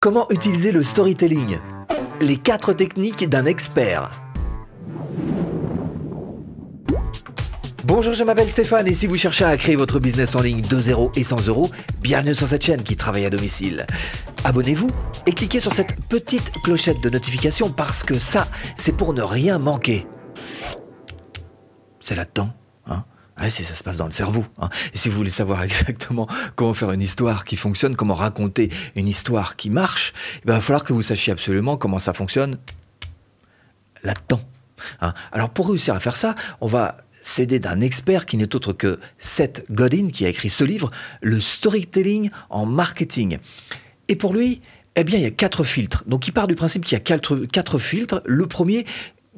Comment utiliser le storytelling? Les quatre techniques d'un expert. Bonjour, je m'appelle Stéphane et si vous cherchez à créer votre business en ligne de 0 et 100 euros, bienvenue sur cette chaîne qui travaille à domicile. Abonnez-vous et cliquez sur cette petite clochette de notification parce que ça, c'est pour ne rien manquer. C'est là-dedans, Ouais, si ça se passe dans le cerveau. Hein. Et si vous voulez savoir exactement comment faire une histoire qui fonctionne, comment raconter une histoire qui marche, il va falloir que vous sachiez absolument comment ça fonctionne là-dedans. Hein. Alors pour réussir à faire ça, on va s'aider d'un expert qui n'est autre que Seth Godin, qui a écrit ce livre, Le storytelling en marketing. Et pour lui, eh bien, il y a quatre filtres. Donc il part du principe qu'il y a quatre filtres. Le premier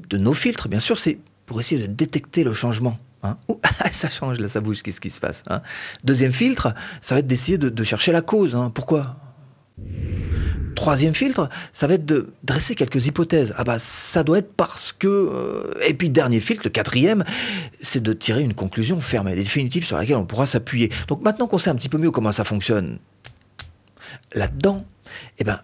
de nos filtres, bien sûr, c'est pour essayer de détecter le changement. Hein? ça change, là, ça bouge, qu'est-ce qui se passe hein? Deuxième filtre, ça va être d'essayer de, chercher la cause. Hein. Pourquoi? Troisième filtre, ça va être de dresser quelques hypothèses. Ah bah ça doit être parce que... Euh, et puis dernier filtre, le quatrième, c'est de tirer une conclusion ferme et définitive sur laquelle on pourra s'appuyer. Donc maintenant qu'on sait un petit peu mieux comment ça fonctionne, là-dedans, eh ben,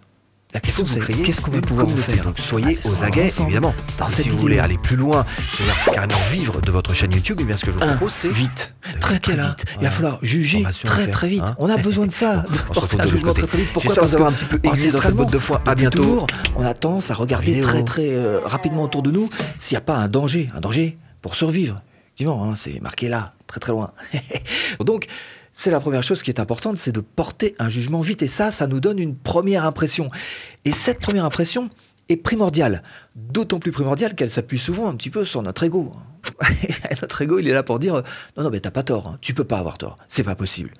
la question c'est qu'est-ce qu'on va pouvoir faire Donc soyez ah, aux aguets, évidemment. si vous voulez aller plus loin, c'est-à-dire carrément vivre de votre chaîne YouTube, eh bien ce que je vous propose, c'est vite, très très vite. Il va falloir juger très très vite. Hein. On a besoin de ça, porter un jugement très très vite. Pourquoi Parce un petit peu aiguisé dans cette botte de foin. À bientôt. On a tendance à regarder très très euh, rapidement autour de nous s'il n'y a pas un danger, un danger pour survivre. Effectivement, hein, c'est marqué là, très très loin. Donc c'est la première chose qui est importante, c'est de porter un jugement vite. Et ça, ça nous donne une première impression. Et cette première impression est primordiale. D'autant plus primordiale qu'elle s'appuie souvent un petit peu sur notre ego. notre ego, il est là pour dire non, non, mais t'as pas tort. Hein. Tu peux pas avoir tort. C'est pas possible.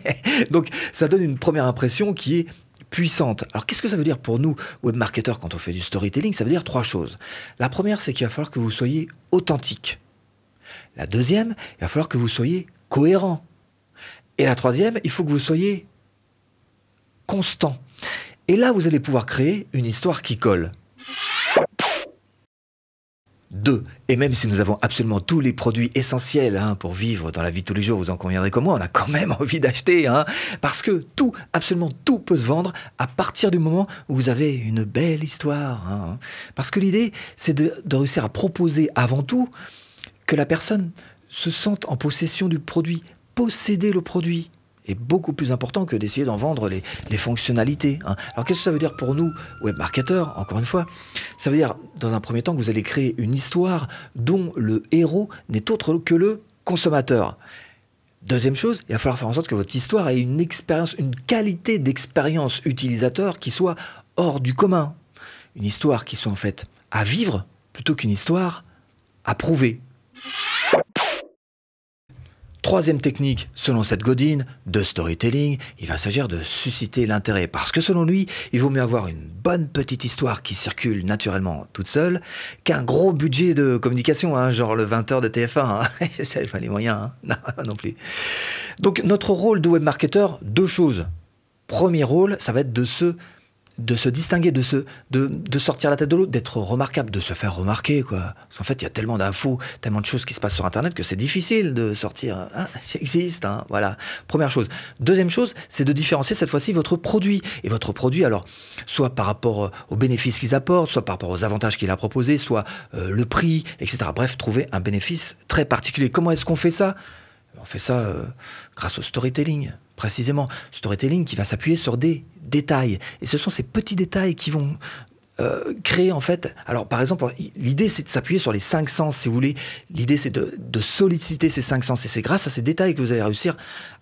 Donc, ça donne une première impression qui est puissante. Alors, qu'est-ce que ça veut dire pour nous, webmarketeurs, quand on fait du storytelling? Ça veut dire trois choses. La première, c'est qu'il va falloir que vous soyez authentique. La deuxième, il va falloir que vous soyez cohérent. Et la troisième, il faut que vous soyez constant. Et là, vous allez pouvoir créer une histoire qui colle. Deux, et même si nous avons absolument tous les produits essentiels hein, pour vivre dans la vie de tous les jours, vous en conviendrez comme moi, on a quand même envie d'acheter, hein, parce que tout, absolument tout peut se vendre à partir du moment où vous avez une belle histoire. Hein. Parce que l'idée, c'est de réussir à proposer avant tout que la personne se sente en possession du produit, posséder le produit est beaucoup plus important que d'essayer d'en vendre les, fonctionnalités. Hein. Alors qu'est-ce que ça veut dire pour nous, webmarketeurs, encore une fois? Ça veut dire, dans un premier temps, que vous allez créer une histoire dont le héros n'est autre que le consommateur. Deuxième chose, il va falloir faire en sorte que votre histoire ait une expérience, une qualité d'expérience utilisateur qui soit hors du commun. Une histoire qui soit en fait à vivre plutôt qu'une histoire à prouver. Troisième technique, selon cette Godine, de storytelling, il va s'agir de susciter l'intérêt. Parce que selon lui, il vaut mieux avoir une bonne petite histoire qui circule naturellement toute seule qu'un gros budget de communication, hein, genre le 20h de TF1. Hein. Ça pas les moyens, hein. non, non plus. Donc notre rôle de webmarketeur, deux choses. Premier rôle, ça va être de se de se distinguer, de, se, de, sortir la tête de l'eau, d'être remarquable, de se faire remarquer. Quoi. Parce qu'en fait, il y a tellement d'infos, tellement de choses qui se passent sur Internet que c'est difficile de sortir. Hein, ça existe, hein, voilà. Première chose. Deuxième chose, c'est de différencier cette fois-ci votre produit. Et votre produit, alors, soit par rapport euh, aux bénéfices qu'ils apportent, soit par rapport aux avantages qu'il a proposés, soit euh, le prix, etc. Bref, trouver un bénéfice très particulier. Comment est-ce qu'on fait ça? On fait ça euh, grâce au storytelling précisément. Storytelling qui va s'appuyer sur des détails. Et ce sont ces petits détails qui vont euh, créer en fait. Alors par exemple, l'idée c'est de s'appuyer sur les cinq sens, si vous voulez. L'idée c'est de, solliciter ces cinq sens. Et c'est grâce à ces détails que vous allez réussir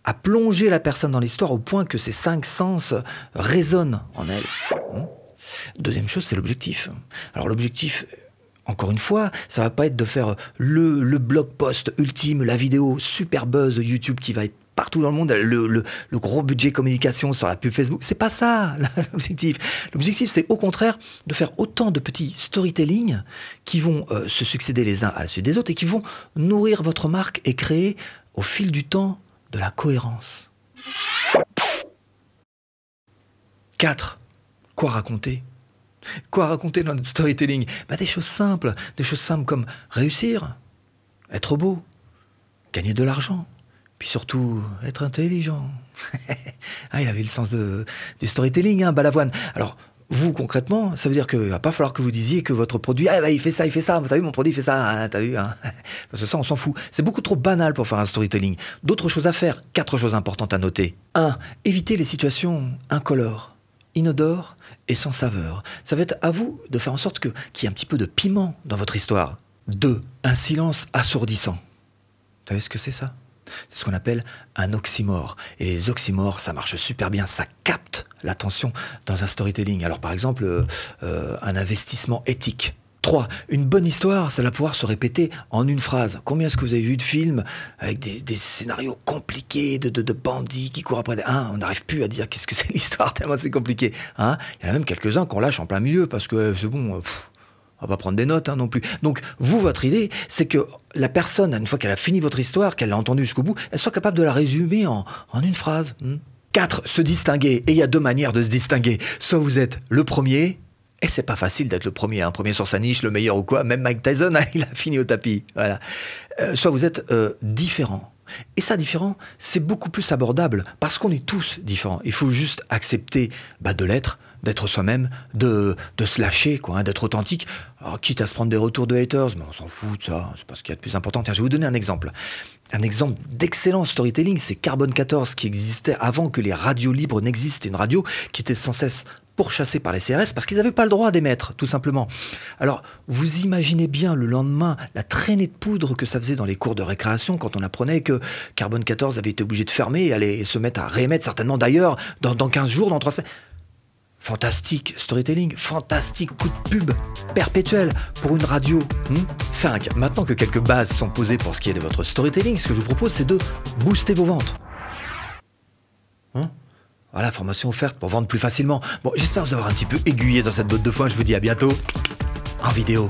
à plonger la personne dans l'histoire au point que ces cinq sens résonnent en elle. Deuxième chose, c'est l'objectif. Alors l'objectif, encore une fois, ça va pas être de faire le, le blog post ultime, la vidéo super buzz YouTube qui va être partout dans le monde, le, gros budget communication sur la pub Facebook. C'est pas ça l'objectif. L'objectif, c'est au contraire de faire autant de petits storytelling qui vont euh, se succéder les uns à la suite des autres et qui vont nourrir votre marque et créer au fil du temps de la cohérence. 4. Quoi raconter? Quoi raconter dans notre storytelling? Bah, Des choses simples, des choses simples comme réussir, être beau, gagner de l'argent, Puis surtout, être intelligent. ah, il avait le sens de, du storytelling, hein, Balavoine. Alors, vous, concrètement, ça veut dire qu'il va pas falloir que vous disiez que votre produit, ah, bah, il fait ça, il fait ça, t'as vu, mon produit fait ça, hein, t'as vu, hein. Parce que ça, on s'en fout. C'est beaucoup trop banal pour faire un storytelling. D'autres choses à faire, quatre choses importantes à noter. 1. Éviter les situations incolores, inodores et sans saveur. Ça va être à vous de faire en sorte qu'il y ait un petit peu de piment dans votre histoire. 2. Un silence assourdissant. Vous savez ce que c'est ça? C'est ce qu'on appelle un oxymore. Et les oxymores, ça marche super bien, ça capte l'attention dans un storytelling. Alors par exemple, euh, euh, un investissement éthique. 3. Une bonne histoire, ça va pouvoir se répéter en une phrase. Combien est-ce que vous avez vu de films avec des, scénarios compliqués de, de, bandits qui courent après des... on n'arrive plus à dire qu'est-ce que c'est l'histoire, tellement c'est compliqué. Hein Il y en a même quelques-uns qu'on lâche en plein milieu parce que c'est bon... On va pas prendre des notes hein, non plus. Donc, vous, votre idée, c'est que la personne, une fois qu'elle a fini votre histoire, qu'elle l'a entendue jusqu'au bout, elle soit capable de la résumer en, une phrase. 4. Hmm. Se distinguer. Et il y a deux manières de se distinguer. Soit vous êtes le premier, et c'est pas facile d'être le premier, un hein. premier sur sa niche, le meilleur ou quoi. Même Mike Tyson, hein, il a fini au tapis. Voilà. Euh, soit vous êtes euh, différent. Et ça, différent, c'est beaucoup plus abordable parce qu'on est tous différents. Il faut juste accepter bah, de l'être, d'être soi-même, de, de se lâcher, quoi, hein, d'être authentique. Alors, quitte à se prendre des retours de haters, mais on s'en fout de ça, c'est pas ce qu'il y a de plus important. Tiens, je vais vous donner un exemple. Un exemple d'excellent storytelling, c'est Carbone 14 qui existait avant que les radios libres n'existent. Une radio qui était sans cesse pourchassés par les CRS parce qu'ils n'avaient pas le droit d'émettre, tout simplement. Alors, vous imaginez bien le lendemain la traînée de poudre que ça faisait dans les cours de récréation quand on apprenait que Carbone 14 avait été obligé de fermer et allait se mettre à réémettre certainement d'ailleurs dans, dans 15 jours, dans 3 semaines. Fantastique storytelling, fantastique coup de pub perpétuel pour une radio. 5. Hmm? Maintenant que quelques bases sont posées pour ce qui est de votre storytelling, ce que je vous propose, c'est de booster vos ventes. Hein voilà, formation offerte pour vendre plus facilement. Bon, j'espère vous avoir un petit peu aiguillé dans cette botte de foin. Je vous dis à bientôt en vidéo.